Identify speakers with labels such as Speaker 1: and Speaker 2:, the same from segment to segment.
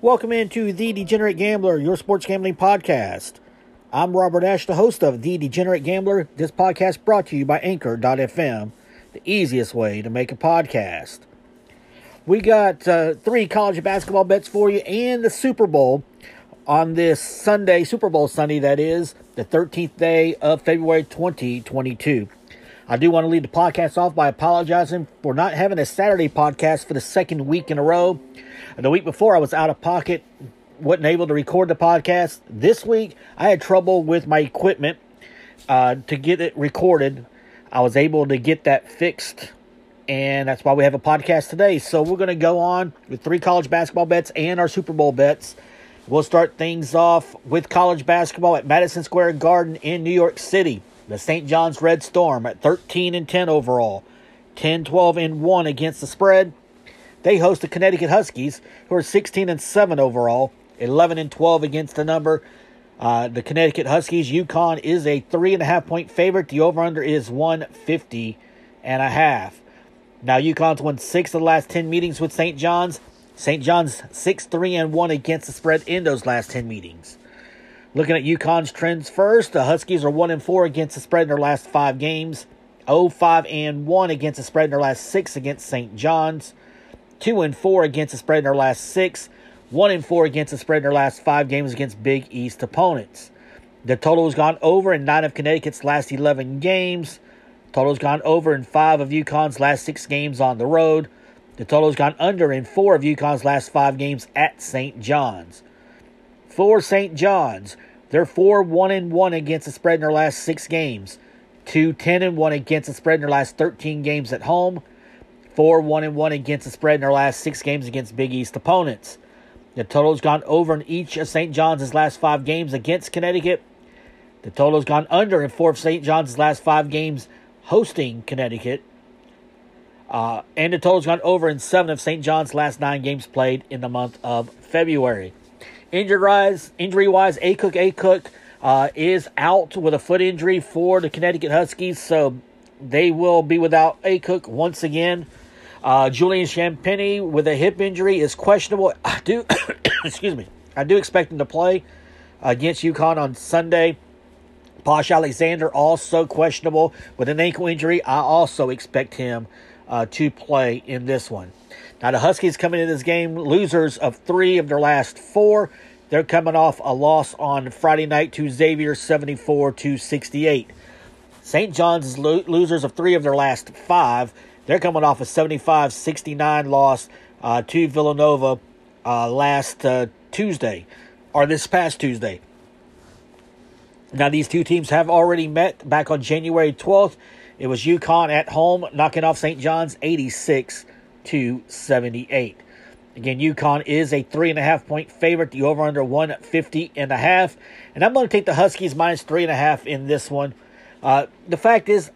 Speaker 1: Welcome into The Degenerate Gambler, your sports gambling podcast. I'm Robert Ash, the host of The Degenerate Gambler. This podcast brought to you by Anchor.fm, the easiest way to make a podcast. We got uh, three college basketball bets for you and the Super Bowl on this Sunday, Super Bowl Sunday, that is, the 13th day of February 2022. I do want to lead the podcast off by apologizing for not having a Saturday podcast for the second week in a row. The week before, I was out of pocket, wasn't able to record the podcast. This week, I had trouble with my equipment uh, to get it recorded. I was able to get that fixed, and that's why we have a podcast today. So we're going to go on with three college basketball bets and our Super Bowl bets. We'll start things off with college basketball at Madison Square Garden in New York City. The St. John's Red Storm at 13 and 10 overall, 10 12 and 1 against the spread. They host the Connecticut Huskies, who are 16 and 7 overall, 11 and 12 against the number. Uh, the Connecticut Huskies, UConn is a three and a half point favorite. The over under is 150 and a half. Now, UConn's won six of the last 10 meetings with St. John's. St. John's 6 3 and 1 against the spread in those last 10 meetings. Looking at UConn's trends first, the Huskies are 1 and 4 against the spread in their last five games, 0 5 and 1 against the spread in their last six against St. John's, 2 and 4 against the spread in their last six, 1 and 4 against the spread in their last five games against Big East opponents. The total has gone over in nine of Connecticut's last 11 games. Total has gone over in five of UConn's last six games on the road. The total has gone under in four of UConn's last five games at St. John's for St. John's. They're 4 1 and 1 against the spread in their last six games, 2 10 and 1 against the spread in their last 13 games at home, 4 1 and 1 against the spread in their last six games against Big East opponents. The total's gone over in each of St. John's last five games against Connecticut. The total's gone under in four of St. John's last five games hosting Connecticut. Uh, and the total's gone over in seven of St. John's last nine games played in the month of February. Injury wise, injury wise, Akok Akok uh, is out with a foot injury for the Connecticut Huskies, so they will be without Akok once again. Uh, Julian Champagnie with a hip injury is questionable. I do, excuse me, I do expect him to play against UConn on Sunday. Posh Alexander also questionable with an ankle injury. I also expect him uh, to play in this one. Now, the Huskies coming into this game, losers of three of their last four. They're coming off a loss on Friday night to Xavier 74 to 68. St. John's is lo- losers of three of their last five. They're coming off a 75 69 loss uh, to Villanova uh, last uh, Tuesday, or this past Tuesday. Now, these two teams have already met back on January 12th. It was UConn at home knocking off St. John's 86 to 78. Again, UConn is a three and a half point favorite. The over under 150 and a half. And I'm going to take the Huskies minus three and a half in this one. Uh, the fact is,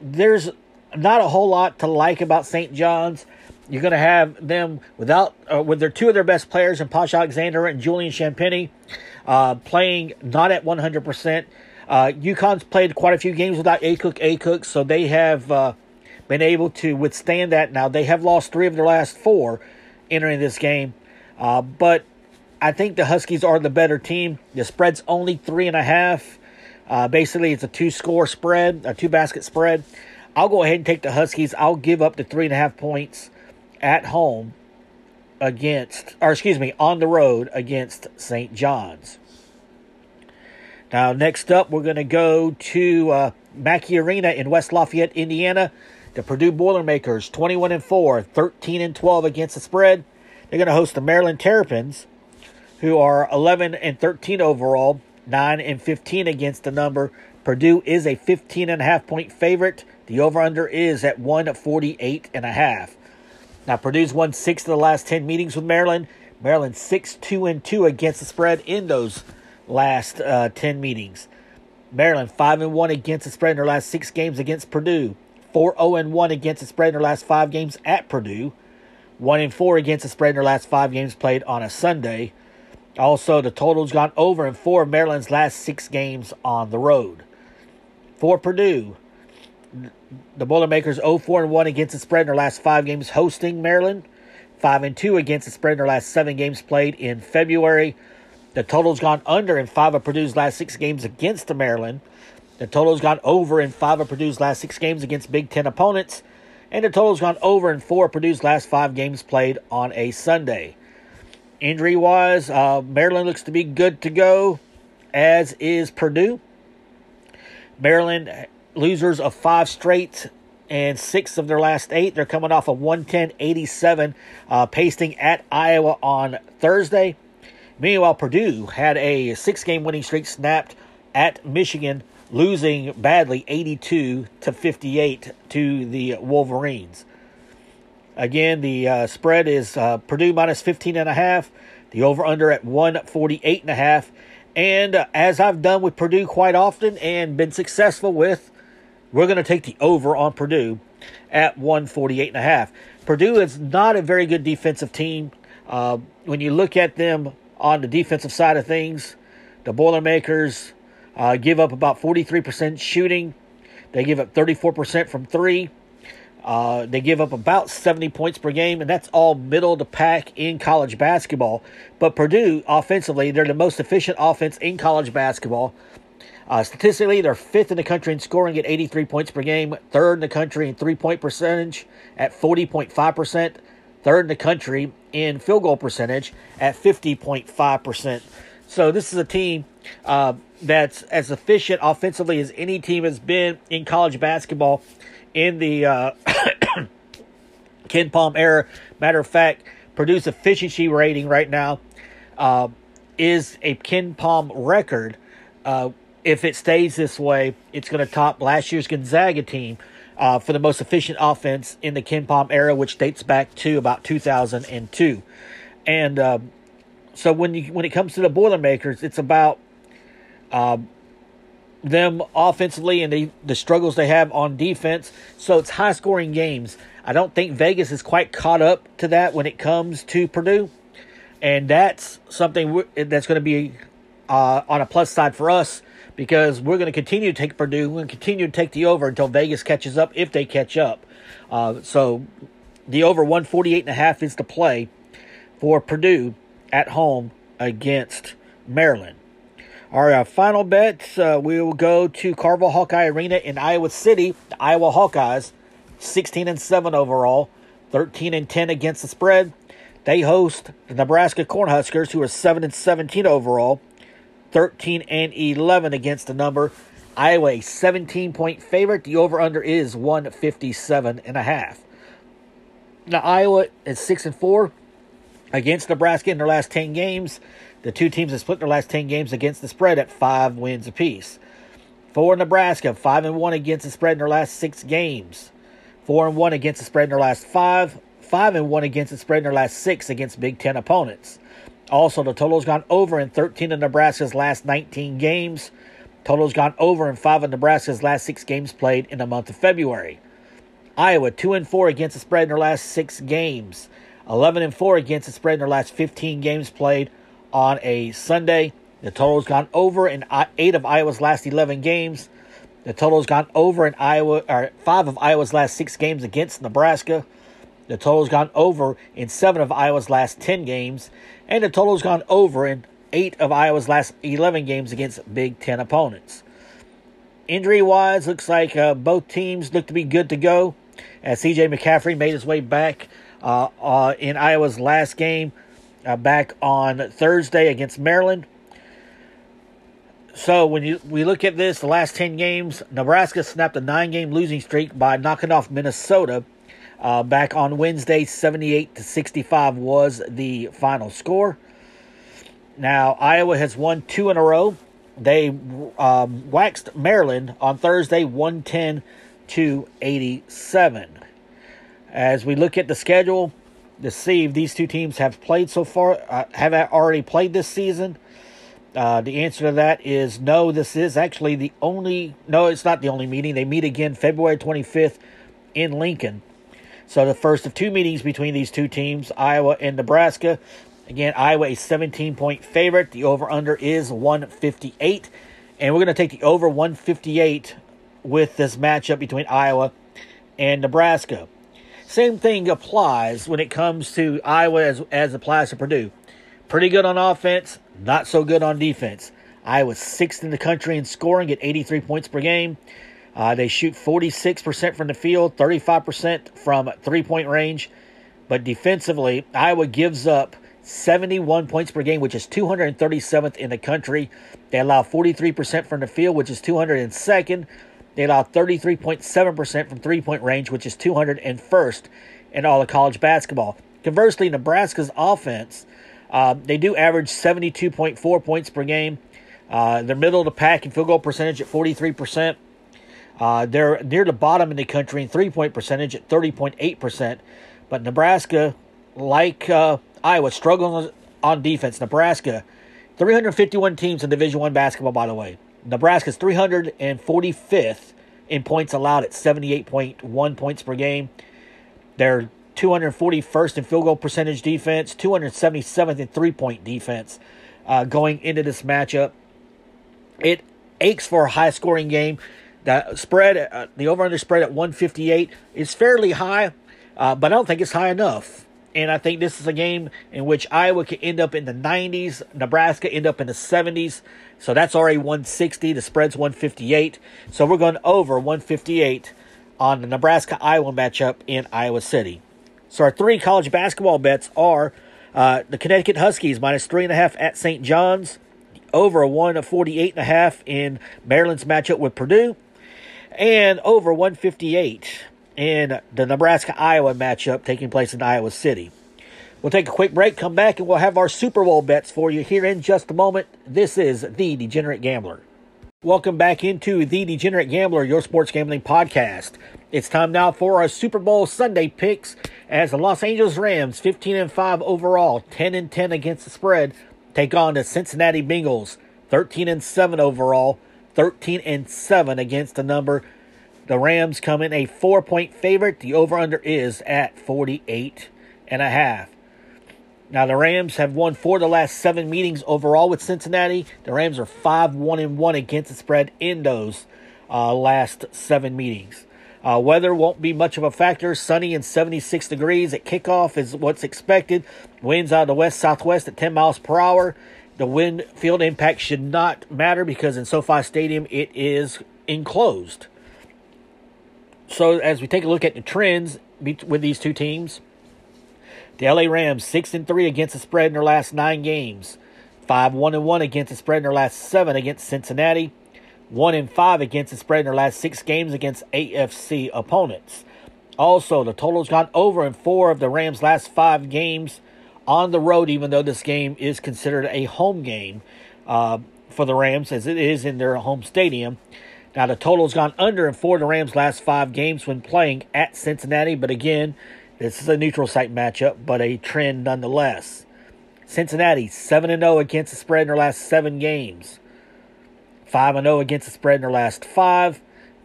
Speaker 1: there's not a whole lot to like about St. John's. You're going to have them without, uh, with their two of their best players, and Pasha Alexander and Julian Champagnie, uh, playing not at 100%. Uh, UConn's played quite a few games without Akok, A Cook, so they have uh, been able to withstand that. Now they have lost three of their last four entering this game, uh, but I think the Huskies are the better team. The spread's only three and a half. Uh, basically, it's a two-score spread, a two-basket spread. I'll go ahead and take the Huskies. I'll give up the three and a half points at home against, or excuse me, on the road against St. John's. Now, next up, we're going to go to uh, Mackey Arena in West Lafayette, Indiana. The Purdue Boilermakers, 21 and 4, 13 and 12 against the spread. They're going to host the Maryland Terrapins, who are 11 and 13 overall, 9 and 15 against the number. Purdue is a 15 and a half point favorite. The over under is at 148 and a half. Now, Purdue's won six of the last 10 meetings with Maryland. Maryland 6 2 and 2 against the spread in those last uh, 10 meetings. Maryland 5 and 1 against the spread in their last six games against Purdue. 4 0 and 1 against the spread in their last five games at Purdue. 1 and 4 against the spread in their last five games played on a Sunday. Also, the total's gone over in four of Maryland's last six games on the road. For Purdue, the Boilermakers 0 4 1 against the spread in their last five games hosting Maryland. 5 and 2 against the spread in their last seven games played in February. The total's gone under in five of Purdue's last six games against the Maryland. The total's gone over in five of Purdue's last six games against Big Ten opponents. And the total's gone over in four of Purdue's last five games played on a Sunday. Injury wise, uh, Maryland looks to be good to go, as is Purdue. Maryland losers of five straight and six of their last eight. They're coming off a 110 87 uh, pasting at Iowa on Thursday. Meanwhile, Purdue had a six game winning streak snapped at Michigan, losing badly 82 to 58 to the Wolverines. Again, the uh, spread is uh, Purdue minus 15 and a half, the over under at 148 and a half. And uh, as I've done with Purdue quite often and been successful with, we're going to take the over on Purdue at 148 and a half. Purdue is not a very good defensive team. Uh, when you look at them on the defensive side of things, the Boilermakers uh, give up about 43% shooting. They give up 34% from three. Uh, they give up about 70 points per game, and that's all middle of the pack in college basketball. But Purdue, offensively, they're the most efficient offense in college basketball. Uh, statistically, they're fifth in the country in scoring at 83 points per game, third in the country in three point percentage at 40.5%, third in the country in field goal percentage at 50.5%. So, this is a team uh, that's as efficient offensively as any team has been in college basketball in the uh, Palm era. Matter of fact, Purdue's efficiency rating right now uh, is a KenPom record. Uh, if it stays this way, it's going to top last year's Gonzaga team uh, for the most efficient offense in the KenPom era, which dates back to about 2002. And uh, so when you when it comes to the Boilermakers, it's about uh, them offensively and the, the struggles they have on defense. So it's high scoring games. I don't think Vegas is quite caught up to that when it comes to Purdue. And that's something that's going to be uh, on a plus side for us because we're going to continue to take Purdue. We're going to continue to take the over until Vegas catches up, if they catch up. Uh, so the over 148 and a half is the play for Purdue at home against Maryland. Our final bet, uh, we will go to Carver Hawkeye Arena in Iowa City. The Iowa Hawkeyes, 16 and 7 overall, 13 and 10 against the spread. They host the Nebraska Cornhuskers, who are 7 and 17 overall, 13 and 11 against the number. Iowa, 17 point favorite. The over under is 157 and a half. Now, Iowa is 6 and 4 against Nebraska in their last 10 games. The two teams have split their last 10 games against the spread at five wins apiece. For Nebraska, 5 and 1 against the spread in their last six games. 4 and 1 against the spread in their last five. 5 and 1 against the spread in their last six against Big Ten opponents. Also, the total's gone over in 13 of Nebraska's last 19 games. Total's gone over in 5 of Nebraska's last 6 games played in the month of February. Iowa 2 and 4 against the spread in their last 6 games. 11 and 4 against the spread in their last 15 games played on a Sunday. The total's gone over in 8 of Iowa's last 11 games. The total's gone over in Iowa or 5 of Iowa's last 6 games against Nebraska. The total's gone over in 7 of Iowa's last 10 games and the total's gone over in eight of Iowa's last 11 games against Big Ten opponents. Injury wise, looks like uh, both teams look to be good to go as CJ McCaffery made his way back uh, uh, in Iowa's last game uh, back on Thursday against Maryland. So when you we look at this, the last 10 games, Nebraska snapped a nine game losing streak by knocking off Minnesota uh, back on Wednesday, 78 to 65 was the final score. Now, Iowa has won two in a row. They um, waxed Maryland on Thursday, 110 to 87. As we look at the schedule to see if these two teams have played so far, uh, have already played this season, uh, the answer to that is no. This is actually the only, no, it's not the only meeting. They meet again February 25th in Lincoln. So the first of two meetings between these two teams, Iowa and Nebraska. Again, Iowa a 17 point favorite. The over under is 158. And we're going to take the over 158 with this matchup between Iowa and Nebraska. Same thing applies when it comes to Iowa as, as applies to Purdue. Pretty good on offense, not so good on defense. Iowa's sixth in the country in scoring at 83 points per game. Uh, they shoot 46% from the field, 35% from three point range. But defensively, Iowa gives up 71 points per game, which is 237th in the country. They allow 43% from the field, which is 202nd. They allow 33.7% from three point range, which is 201st in all of college basketball. Conversely, Nebraska's offense, uh, they do average 72.4 points per game. Uh, they're middle of the pack in field goal percentage at 43%. Uh, they're near the bottom in the country in three point percentage at 30.8%. But Nebraska, like uh, Iowa, struggling on defense. Nebraska, 351 teams in Division One basketball, by the way. Nebraska's 345th in points allowed at 78.1 points per game. They're 241st in field goal percentage defense, 277th in three point defense uh, going into this matchup. It aches for a high scoring game. The spread, uh, the over under spread at 158 is fairly high, uh, but I don't think it's high enough. And I think this is a game in which Iowa could end up in the 90s, Nebraska end up in the 70s. So that's already 160. The spread's 158. So we're going over 158 on the Nebraska Iowa matchup in Iowa City. So our three college basketball bets are uh, the Connecticut Huskies minus three and a half at St. John's, over a one of 48 and a half in Maryland's matchup with Purdue, and over 158 in the Nebraska Iowa matchup taking place in Iowa City. We'll take a quick break, come back, and we'll have our Super Bowl bets for you here in just a moment. This is The Degenerate Gambler. Welcome back into The Degenerate Gambler, your sports gambling podcast. It's time now for our Super Bowl Sunday picks as the Los Angeles Rams, 15 and 5 overall, 10 and 10 against the spread, take on the Cincinnati Bengals, 13 and 7 overall, 13 and 7 against the number the Rams come in a four point favorite. The over under is at 48 and a half. Now the Rams have won four of the last seven meetings overall with Cincinnati. The Rams are five one and one against the spread in those uh, last seven meetings. Uh, weather won't be much of a factor. Sunny and 76 degrees at kickoff is what's expected. Winds out of the west southwest at 10 miles per hour. The wind field impact should not matter because in SoFi Stadium it is enclosed. So as we take a look at the trends with these two teams, the LA Rams six and three against the spread in their last nine games, five one and one against the spread in their last seven against Cincinnati, one and five against the spread in their last six games against AFC opponents. Also, the total's gone over in four of the Rams' last five games on the road, even though this game is considered a home game uh, for the Rams, as it is in their home stadium. Now, the total's gone under in four of the Rams' last five games when playing at Cincinnati, but again, this is a neutral site matchup, but a trend nonetheless. Cincinnati, 7 0 against the spread in their last seven games. 5 0 against the spread in their last five.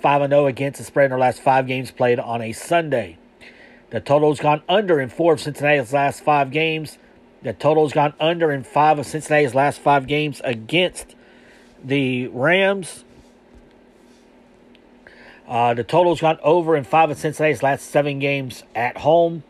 Speaker 1: 5 0 against the spread in their last five games played on a Sunday. The total's gone under in four of Cincinnati's last five games. The total's gone under in five of Cincinnati's last five games against the Rams. Uh, the total's gone over in five of Cincinnati's last seven games at home.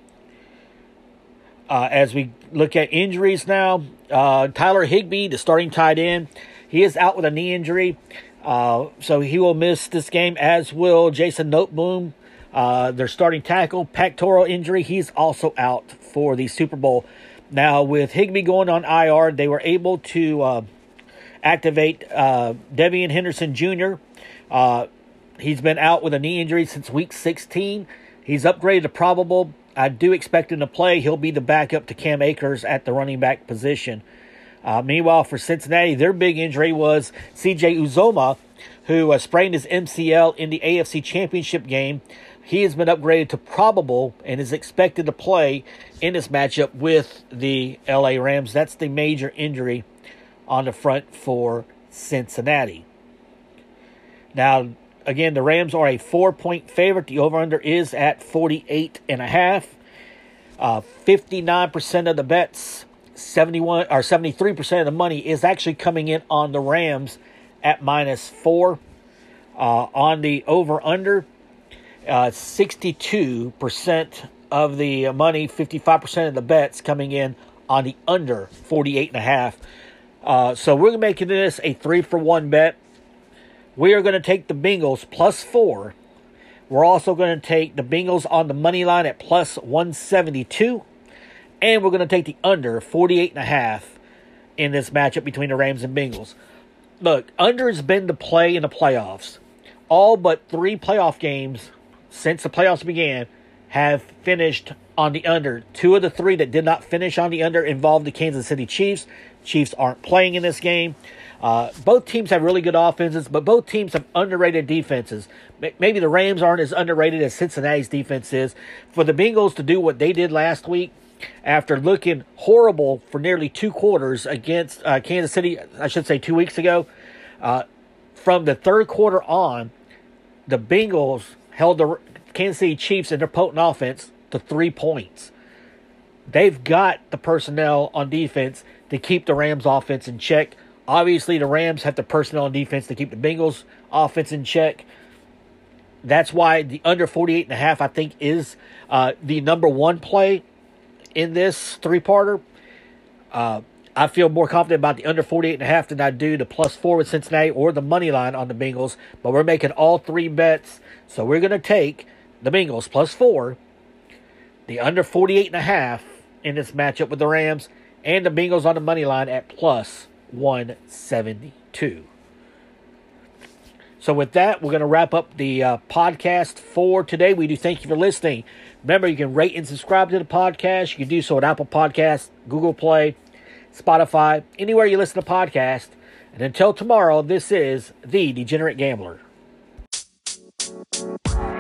Speaker 1: Uh, as we look at injuries now, uh, Tyler Higbee, the starting tight end, he is out with a knee injury. Uh, so he will miss this game, as will Jason Noteboom, uh, their starting tackle. Pectoral injury, he's also out for the Super Bowl. Now, with Higbee going on IR, they were able to uh, activate uh, Devean Henderson Jr. Uh, He's been out with a knee injury since week 16. He's upgraded to probable. I do expect him to play. He'll be the backup to Cam Akers at the running back position. Uh, meanwhile, for Cincinnati, their big injury was CJ Uzomah, who uh, sprained his MCL in the AFC Championship game. He has been upgraded to probable and is expected to play in this matchup with the LA Rams. That's the major injury on the front for Cincinnati. Now, Again, the Rams are a four point favorite. The over under is at 48 and a half. Uh, 59% of the bets, 71 or 73% of the money is actually coming in on the Rams at minus four. Uh, on the over under, uh, 62% of the money, 55% of the bets coming in on the under 48 and a half. Uh, so we're making this a three for one bet. We are going to take the Bengals plus four. We're also going to take the Bengals on the money line at plus 172. And we're going to take the under 48 and a half in this matchup between the Rams and Bengals. Look, under has been the play in the playoffs. All but three playoff games since the playoffs began have finished on the under. Two of the three that did not finish on the under involved the Kansas City Chiefs. Chiefs aren't playing in this game. Uh, both teams have really good offenses, but both teams have underrated defenses. Maybe the Rams aren't as underrated as Cincinnati's defense is. For the Bengals to do what they did last week, after looking horrible for nearly two quarters against uh, Kansas City, I should say two weeks ago, uh, from the third quarter on, the Bengals held the Kansas City Chiefs and their potent offense to three points. They've got the personnel on defense to keep the Rams offense in check. Obviously, the Rams have the personnel on defense to keep the Bengals offense in check. That's why the under 48 and a half, I think, is uh, the number one play in this three-parter. Uh, I feel more confident about the under 48 and a half than I do the plus four with Cincinnati or the money line on the Bengals. But we're making all three bets. So we're going to take the Bengals plus four, the under 48 and a half in this matchup with the Rams, and the Bengals on the money line at plus 172. So, with that, we're going to wrap up the uh, podcast for today. We do thank you for listening. Remember, you can rate and subscribe to the podcast. You can do so at Apple Podcasts, Google Play, Spotify, anywhere you listen to podcasts. And until tomorrow, this is The Degenerate Gambler. Bye.